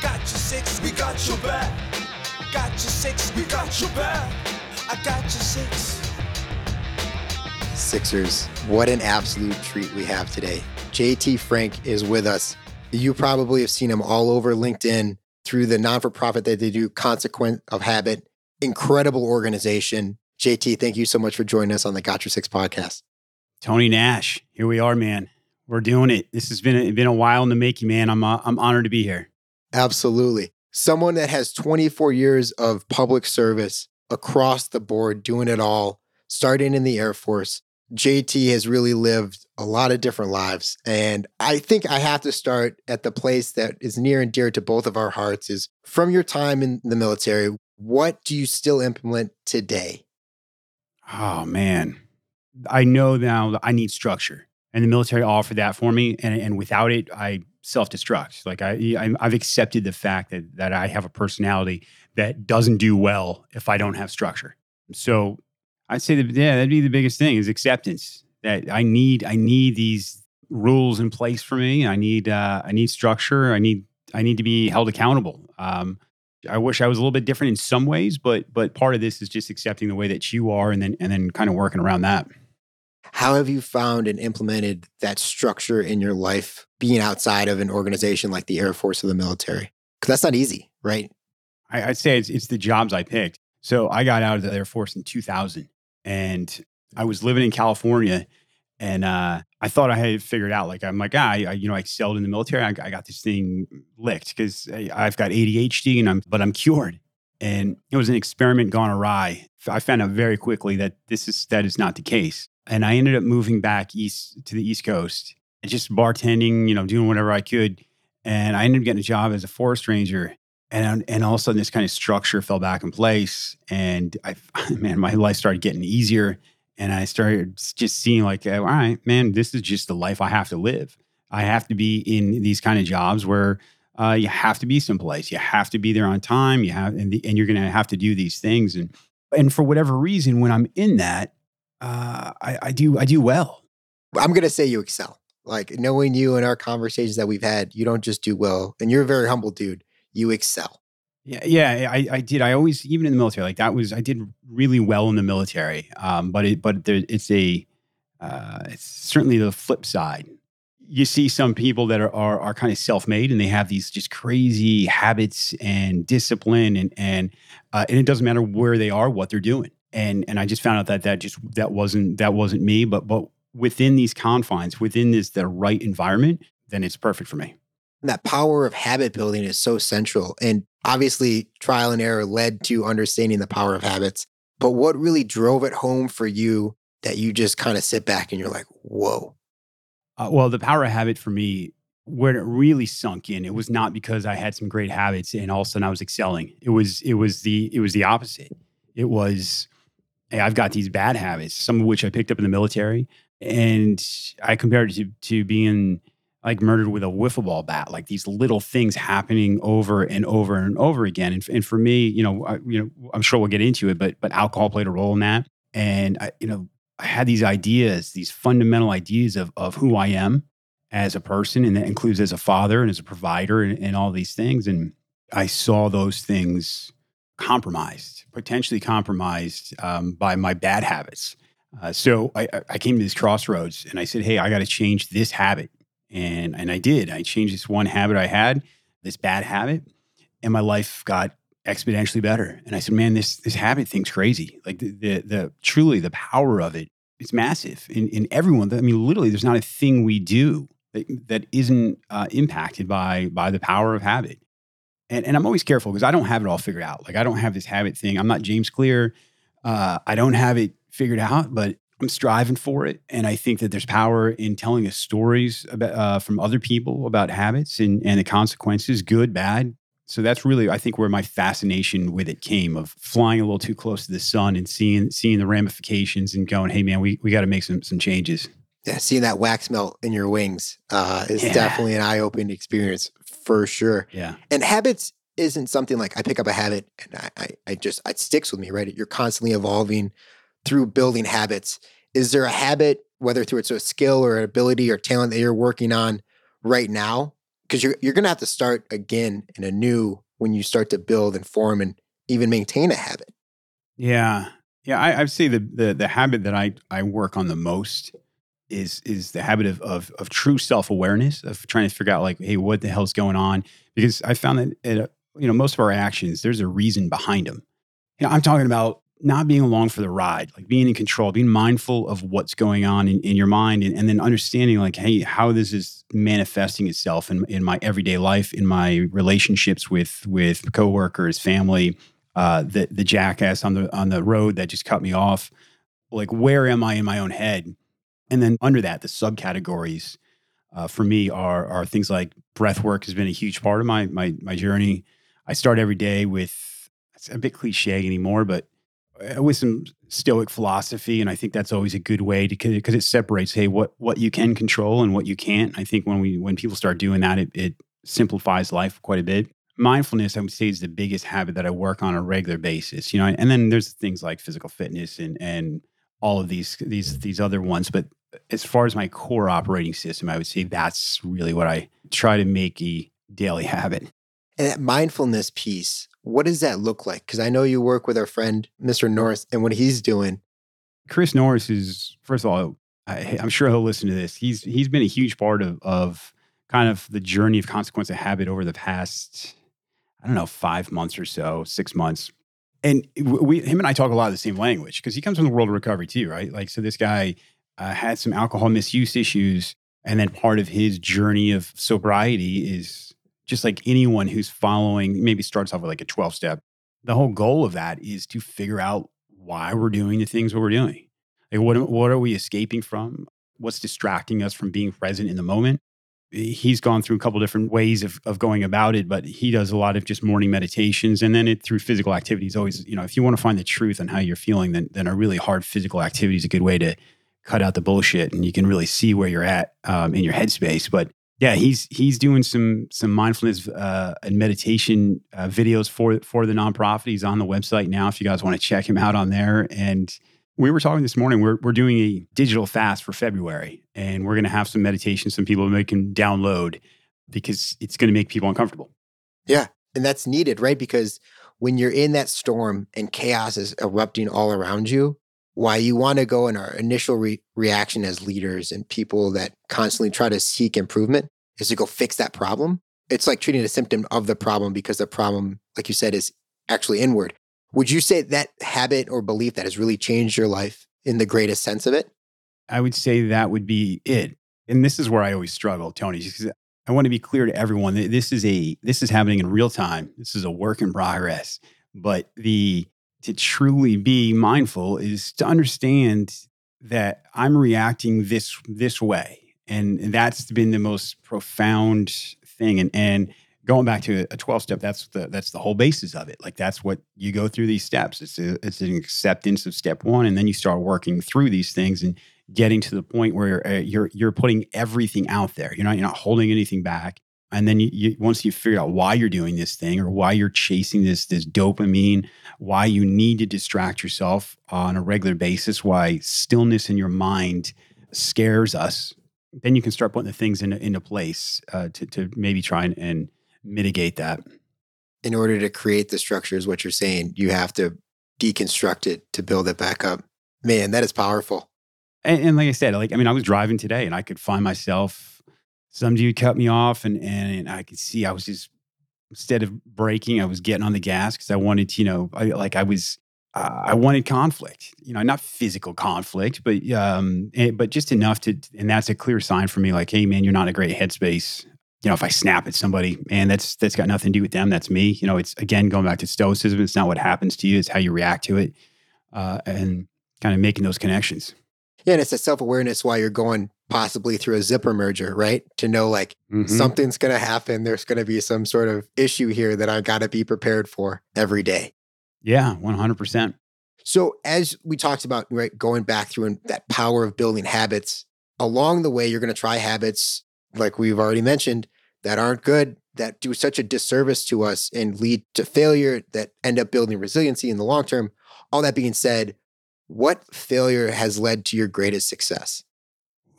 Got your six, we got your back. Got your six, we got your back. I got your six. Sixers, what an absolute treat we have today. JT Frank is with us. You probably have seen him all over LinkedIn through the non for profit that they do, Consequence of Habit. Incredible organization. JT, thank you so much for joining us on the Got Your Six podcast. Tony Nash, here we are, man. We're doing it. This has been a, been a while in the making, man. I'm uh, I'm honored to be here. Absolutely. Someone that has 24 years of public service across the board, doing it all, starting in the Air Force. JT has really lived a lot of different lives. And I think I have to start at the place that is near and dear to both of our hearts is from your time in the military, what do you still implement today? Oh, man. I know now that I need structure, and the military offered that for me. And, and without it, I self destruct. Like I, I've accepted the fact that that I have a personality that doesn't do well if I don't have structure. So I'd say that yeah, that'd be the biggest thing is acceptance. That I need, I need these rules in place for me. I need, uh, I need structure. I need, I need to be held accountable. Um, I wish I was a little bit different in some ways, but but part of this is just accepting the way that you are, and then and then kind of working around that. How have you found and implemented that structure in your life being outside of an organization like the Air Force or the military? Because that's not easy, right? I, would say it's, it's the jobs I picked. So I got out of the Air Force in 2000 and I was living in California and uh, I thought I had figured out. Like I'm like, ah, I, you know, I excelled in the military. I, I got this thing licked because I've got ADHD and I'm, but I'm cured. And it was an experiment gone awry. I found out very quickly that this is that is not the case. And I ended up moving back east to the East Coast and just bartending, you know, doing whatever I could. And I ended up getting a job as a forest ranger. And, and all of a sudden, this kind of structure fell back in place. And I, man, my life started getting easier. And I started just seeing, like, all right, man, this is just the life I have to live. I have to be in these kind of jobs where uh, you have to be someplace. You have to be there on time. You have, and, the, and you're going to have to do these things. And and for whatever reason, when I'm in that, uh, I, I do I do well. I'm gonna say you excel. Like knowing you and our conversations that we've had, you don't just do well, and you're a very humble dude. You excel. Yeah, yeah, I, I did. I always, even in the military, like that was, I did really well in the military. Um, but it, but there, it's a, uh, it's certainly the flip side. You see some people that are are, are kind of self made, and they have these just crazy habits and discipline, and and uh, and it doesn't matter where they are, what they're doing and and I just found out that that just that wasn't that wasn't me. But but within these confines, within this the right environment, then it's perfect for me. That power of habit building is so central, and obviously trial and error led to understanding the power of habits. But what really drove it home for you that you just kind of sit back and you're like, whoa. Uh, well, the power of habit for me, where it really sunk in, it was not because I had some great habits and all of a sudden I was excelling. It was it was the it was the opposite. It was hey, I've got these bad habits, some of which I picked up in the military, and I compared it to to being like murdered with a wiffle ball bat, like these little things happening over and over and over again. And, and for me, you know, I, you know, I'm sure we'll get into it, but but alcohol played a role in that. And I, you know, I had these ideas, these fundamental ideas of of who I am as a person, and that includes as a father and as a provider and, and all these things. And I saw those things compromised, potentially compromised um, by my bad habits. Uh, so I, I, came to this crossroads and I said, Hey, I got to change this habit. And, and I did. I changed this one habit I had, this bad habit, and my life got exponentially better. And I said, Man, this, this habit thing's crazy. Like the, the, the truly the power of it is massive in, in everyone. I mean, literally, there's not a thing we do that, that isn't uh, impacted by, by the power of habit and, and I'm always careful because I don't have it all figured out. Like I don't have this habit thing. I'm not James Clear. Uh, I don't have it figured out, but I'm striving for it, and I think that there's power in telling us stories about uh, from other people about habits and and the consequences, good, bad. So that's really, I think, where my fascination with it came of flying a little too close to the sun and seeing seeing the ramifications and going, "Hey, man, we we got to make some some changes." Yeah, seeing that wax melt in your wings uh, is Yeah. definitely an eye opening experience for sure. Yeah, And habits isn't something like I pick up a habit and I, I, I just, it sticks with me, right? You're constantly evolving through building habits. Is there a habit, whether through it's a skill or an ability or talent that you're working on right now? Because you're, you're going to have to start again and anew when you start to build and form and even maintain a habit. yeah, yeah. I, I'd say the the the habit that I I work on the most is is the habit of of, of true self awareness of trying to figure out like, hey, what the hell's going on? Because I found that it, you know most of our actions, there's a reason behind them. You know, I'm talking about not being along for the ride, like being in control, being mindful of what's going on in, in your mind, and, and then understanding like, hey, how this is manifesting itself in, in my everyday life, in my relationships with with coworkers, family, uh, the the jackass on the on the road that just cut me off. Like, where am I in my own head? And then under that, the subcategories uh, for me are are things like breath work has been a huge part of my my my journey. I start every day with it's a bit cliche anymore, but uh, with some stoic philosophy, and I think that's always a good way to because it separates hey what what you can control and what you can't. I think when we when people start doing that, it, it simplifies life quite a bit. Mindfulness, I would say, is the biggest habit that I work on a regular basis. You know, and then there's things like physical fitness and and all of these these these other ones. But as far as my core operating system, I would say that's really what I try to make a daily habit. And that mindfulness piece, what does that look like? Because I know you work with our friend, Mr. Norris, and what he's doing. Chris Norris is first of all, I, I'm sure he'll listen to this. He's he's been a huge part of of kind of the journey of consequence of habit over the past, I don't know, five months or so, six months. And we, him and I talk a lot of the same language because he comes from the world of recovery too, right? Like, so this guy uh, had some alcohol misuse issues, and then part of his journey of sobriety is just like anyone who's following, maybe starts off with like a 12 step. The whole goal of that is to figure out why we're doing the things we're doing. Like, what, what are we escaping from? What's distracting us from being present in the moment? He's gone through a couple different ways of, of going about it, but he does a lot of just morning meditations and then it through physical activities. Always, you know, if you want to find the truth on how you're feeling, then, then a really hard physical activity is a good way to cut out the bullshit and you can really see where you're at um, in your headspace. But yeah, he's he's doing some some mindfulness uh, and meditation uh, videos for for the nonprofit. He's on the website now. If you guys want to check him out on there, and we were talking this morning. We're we're doing a digital fast for February, and we're going to have some meditation. Some people they can download because it's going to make people uncomfortable. Yeah. And that's needed, right? Because when you're in that storm and chaos is erupting all around you, why you want to go in our initial re- reaction as leaders and people that constantly try to seek improvement is to go fix that problem. It's like treating a symptom of the problem because the problem, like you said, is actually inward. Would you say that habit or belief that has really changed your life in the greatest sense of it? I would say that would be it. And this is where I always struggle, Tony. Because I want to be clear to everyone that this is a this is happening in real time. This is a work in progress. But the to truly be mindful is to understand that I'm reacting this this way. And that's been the most profound thing. And and going back to a 12 step, that's the that's the whole basis of it. Like that's what you go through these steps. It's a, it's an acceptance of step one, and then you start working through these things and getting to the point where uh, you're you're putting everything out there. You're not you're not holding anything back. And then you, you once you figure out why you're doing this thing or why you're chasing this this dopamine, why you need to distract yourself on a regular basis, why stillness in your mind scares us, then you can start putting the things into into place uh, to to maybe try and, and mitigate that. In order to create the structure, is what you're saying, you have to deconstruct it to build it back up. Man, that is powerful. And, and like I said, like I mean, I was driving today and I could find myself. Some dude cut me off, and and I could see I was just instead of braking, I was getting on the gas because I wanted to, you know, I, like I was. Uh, I wanted conflict, you know, not physical conflict, but um, eh, but just enough to, and that's a clear sign for me. Like, hey, man, you're not in a great headspace. You know, if I snap at somebody, man, that's that's got nothing to do with them. That's me. You know, it's again going back to stoicism. It's not what happens to you; it's how you react to it, uh, and kind of making those connections. Yeah, and it's a self awareness while you're going possibly through a zipper merger, right? To know like Mhm. something's going to happen. There's going to be some sort of issue here that I got to be prepared for every day. Yeah, 100%. So, as we talked about, right, going back through and that power of building habits, along the way, you're going to try habits, like we've already mentioned, that aren't good, that do such a disservice to us and lead to failure, that end up building resiliency in the long term. All that being said, what failure has led to your greatest success?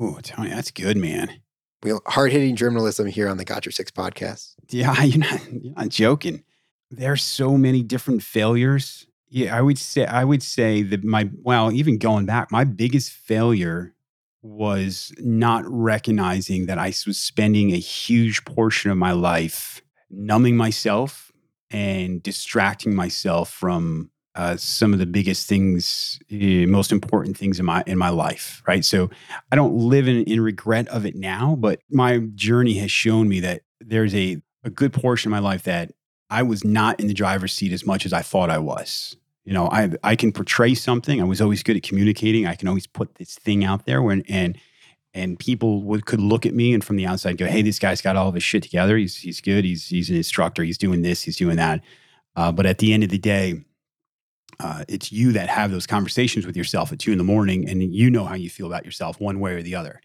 Ooh, Tony, that's good, man. We hard hitting journalism here on the Got Your Six podcast. Yeah, you're not, you're not joking. There's so many different failures. Yeah, I would say I would say that my well, even going back, my biggest failure was not recognizing that I was spending a huge portion of my life numbing myself and distracting myself from uh, some of the biggest things, uh, most important things in my in my life. Right, so I don't live in, in regret of it now, but my journey has shown me that there's a a good portion of my life that I was not in the driver's seat as much as I thought I was. You know, I I can portray something. I was always good at communicating. I can always put this thing out there when and and people would could look at me and from the outside go, "Hey, this guy's got all of his shit together. He's he's good. He's he's an instructor. He's doing this. He's doing that." Uh, but at the end of the day, uh, it's you that have those conversations with yourself at two in the morning, and you know how you feel about yourself, one way or the other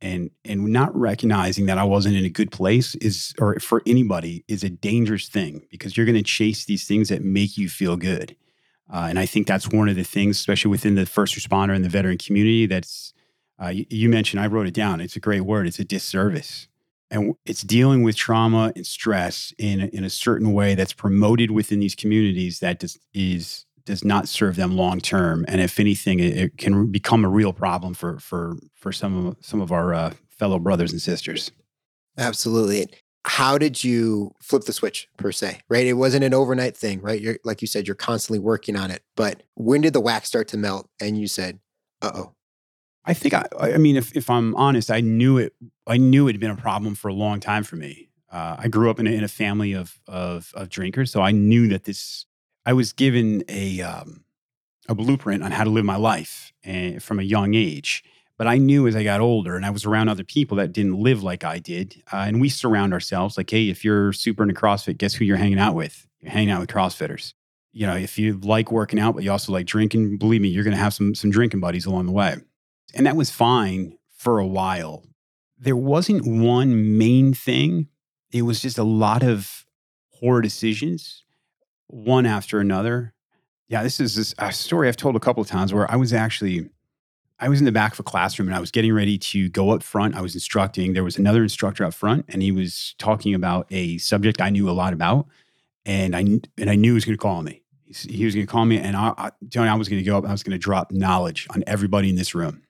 and and not recognizing that I wasn't in a good place is or for anybody is a dangerous thing because you're going to chase these things that make you feel good. Uh, and I think that's one of the things, especially within the first responder and the veteran community, that's uh, you, you mentioned. I wrote it down. It's a great word. It's a disservice, and it's dealing with trauma and stress in in a certain way that's promoted within these communities that does, is does not serve them long term. And if anything, it, it can become a real problem for for for some of some of our uh, fellow brothers and sisters. Absolutely. How did you flip the switch per se? Right? It wasn't an overnight thing, right? You're like you said, you're constantly working on it. But when did the wax start to melt and you said, uh oh? I think I, I mean, if, if I'm honest, I knew it. I knew it had been a problem for a long time for me. Uh, I grew up in a, in a family of, of of drinkers, so I knew that this. I was given a um, a blueprint on how to live my life eh, from a young age. But I knew as I got older, and I was around other people that didn't live like I did, uh, and we surround ourselves like, hey, if you're super into CrossFit, guess who you're hanging out with? You're hanging out with CrossFitters. You know, if you like working out, but you also like drinking, believe me, you're going to have some some drinking buddies along the way and that was fine for a while. There wasn't one main thing. It was just a lot of poor decisions, one after another. Yeah, this is a story I've told a couple of times where I was actually, I was in the back of a classroom and I was getting ready to go up front. I was instructing. There was another instructor up front, and he was talking about a subject I knew a lot about, and I and I knew he was going to call me. He was going to call me, and I, I, Tony, I was going to go up. I was going to drop knowledge on everybody in this room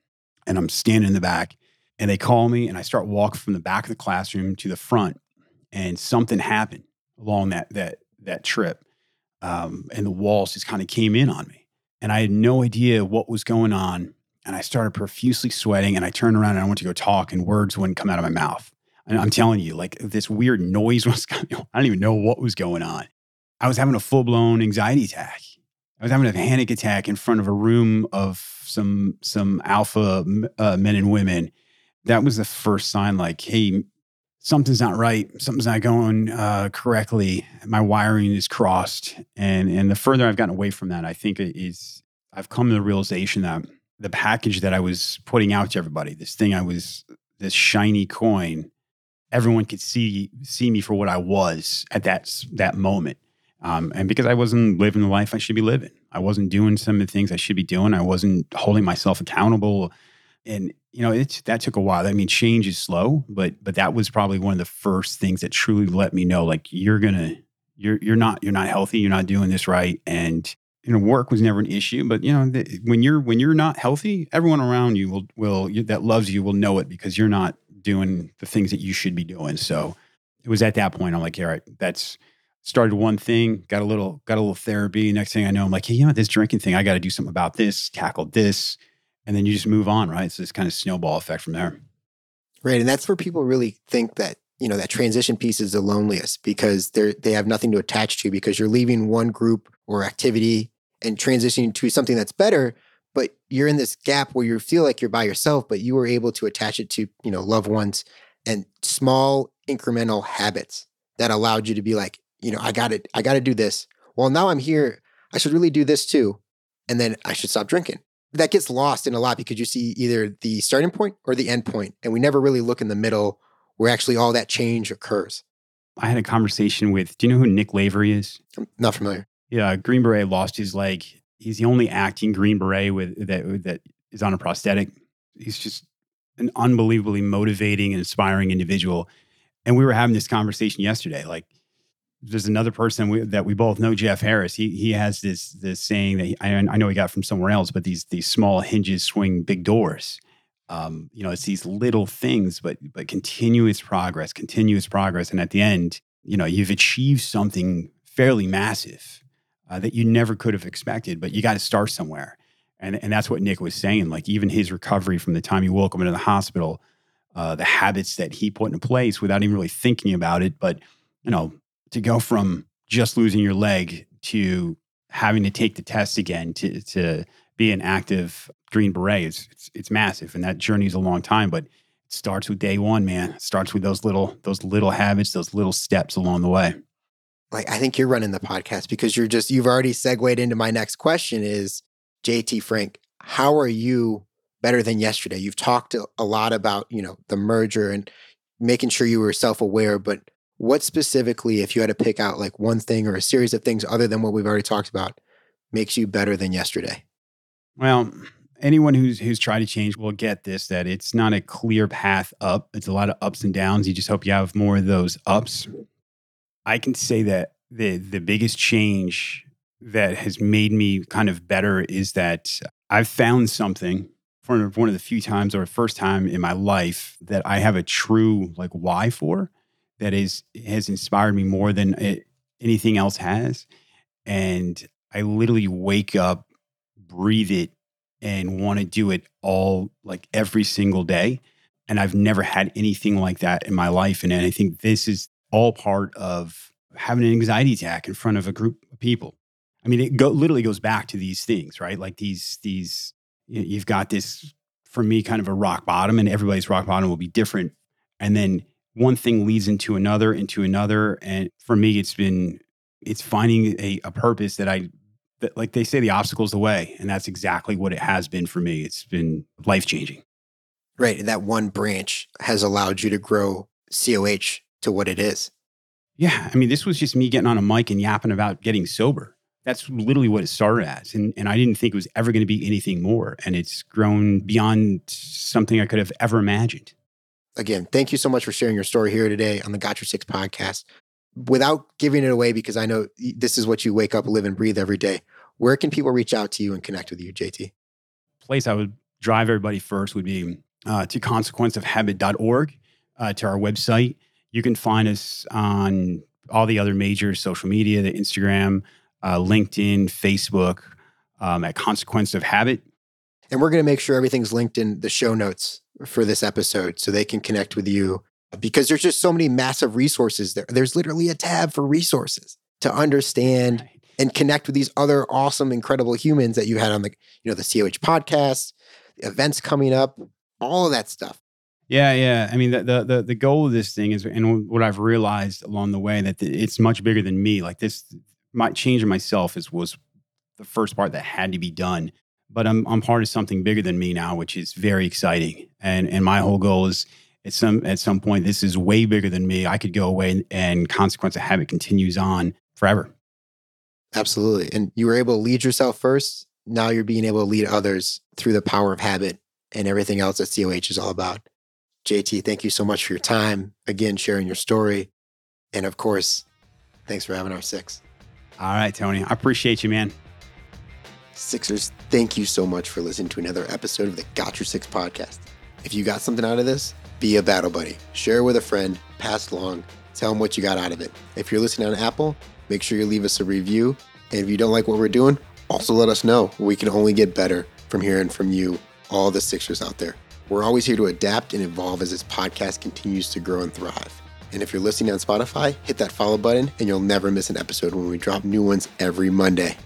and I'm standing in the back and they call me and I start walking from the back of the classroom to the front and something happened along that that that trip um, and the walls just kind of came in on me and I had no idea what was going on and I started profusely sweating and I turned around and I went to go talk and words wouldn't come out of my mouth and I'm telling you like this weird noise was coming I don't even know what was going on I was having a full blown anxiety attack I was having a panic attack in front of a room of some some alpha uh, men and women. That was the first sign, like, hey, something's not right. Something's not going uh, correctly. My wiring is crossed. And and the further I've gotten away from that, I think is I've come to the realization that the package that I was putting out to everybody, this thing I was, this shiny coin, everyone could see see me for what I was at that that moment. Um, and because I wasn't living the life I should be living, I wasn't doing some of the things I should be doing. I wasn't holding myself accountable, and you know, it's that took a while. I mean, change is slow, but but that was probably one of the first things that truly let me know, like you're gonna, you're you're not you're not healthy. You're not doing this right, and you know, work was never an issue. But you know, the, when you're when you're not healthy, everyone around you will will you, that loves you will know it because you're not doing the things that you should be doing. So it was at that point I'm like, all right, that's started one thing, got a little, got a little therapy. Next thing I know, I'm like, hey, you know, this drinking thing, I got to do something about this, tackle this. And then you just move on, right? So this kind of snowball effect from there. Right. And that's where people really think that, you know, that transition piece is the loneliest because they're they have nothing to attach to because you're leaving one group or activity and transitioning to something that's better, but you're in this gap where you feel like you're by yourself, but you were able to attach it to, you know, loved ones and small incremental habits that allowed you to be like, you know, I got it, I got to do this. Well, now I'm here. I should really do this too. And then I should stop drinking. That gets lost in a lot because you see either the starting point or the end point, and we never really look in the middle where actually all that change occurs. I had a conversation with, do you know who Nick Lavery is? I'm not familiar. Yeah, Green Beret lost his leg. He's the only acting Green Beret with that that is on a prosthetic. He's just an unbelievably motivating and inspiring individual. And we were having this conversation yesterday. Like, there's another person we, that we both know, Jeff Harris. He he has this this saying that he, I, I know he got from somewhere else, but these these small hinges swing big doors. Um, you know, it's these little things, but but continuous progress, continuous progress, and at the end, you know, you've achieved something fairly massive uh, that you never could have expected. But you got to start somewhere, and and that's what Nick was saying. Like even his recovery from the time you woke him into the hospital, uh, the habits that he put into place without even really thinking about it, but you know, to go from just losing your leg to having to take the test again to to be an active Green Beret is it's, it's massive, and that journey is a long time. But it starts with day one, man. It starts with those little those little habits, those little steps along the way. Like I think you're running the podcast because you're just you've already segued into my next question is JT Frank, how are you better than yesterday? You've talked a lot about, you know, the merger and making sure you were self-aware, but what specifically, if you had to pick out like one thing or a series of things other than what we've already talked about, makes you better than yesterday? Well, anyone who's who's tried to change will get this that it's not a clear path up. It's a lot of ups and downs. You just hope you have more of those ups. I can say that the the biggest change that has made me kind of better is that I've found something for one of the few times or first time in my life that I have a true like why for that is has inspired me more than it, anything else has and I literally wake up breathe it and want to do it all like every single day. And I've never had anything like that in my life. And I think this is all part of having an anxiety attack in front of a group of people. I mean, it go, literally goes back to these things, right? Like these, these, you've got this, for me, kind of a rock bottom, and everybody's rock bottom will be different. And then one thing leads into another, into another. And for me, it's been, it's finding a, a purpose that I that like they say the obstacle's the way and that's exactly what it has been for me it's been life changing right and that one branch has allowed you to grow coh to what it is yeah i mean this was just me getting on a mic and yapping about getting sober that's literally what it started as and, and i didn't think it was ever going to be anything more and it's grown beyond something i could have ever imagined again thank you so much for sharing your story here today on the got your six podcast without giving it away because I know this is what you wake up, live, and breathe every day. Where can people reach out to you and connect with you, JT? Place I would drive everybody first would be uh, to consequenceofhabit.org, uh, to our website. You can find us on all the other major social media, the Instagram, uh, LinkedIn, Facebook, um, at Consequence of Habit. And we're going to make sure everything's linked in the show notes for this episode so they can connect with you because there's just so many massive resources there. There's literally a tab for resources to understand right. and connect with these other awesome, incredible humans that you had on the, you know, the COH podcast, events coming up, all of that stuff. Yeah, yeah. I mean, the, the the goal of this thing is, and what I've realized along the way, that it's much bigger than me. Like this, my changing myself is was the first part that had to be done. But I'm I'm part of something bigger than me now, which is very exciting. And and my whole goal is at some at some point this is way bigger than me i could go away and, and consequence of habit continues on forever absolutely and you were able to lead yourself first now you're being able to lead others through the power of habit and everything else that coh is all about jt thank you so much for your time again sharing your story and of course thanks for having our six all right tony i appreciate you man sixers thank you so much for listening to another episode of the got your six podcast if you got something out of this be a battle buddy. Share with a friend, pass along, tell them what you got out of it. If you're listening on Apple, make sure you leave us a review. And if you don't like what we're doing, also let us know. We can only get better from hearing from you, all the Sixers out there. We're always here to adapt and evolve as this podcast continues to grow and thrive. And if you're listening on Spotify, hit that follow button and you'll never miss an episode when we drop new ones every Monday.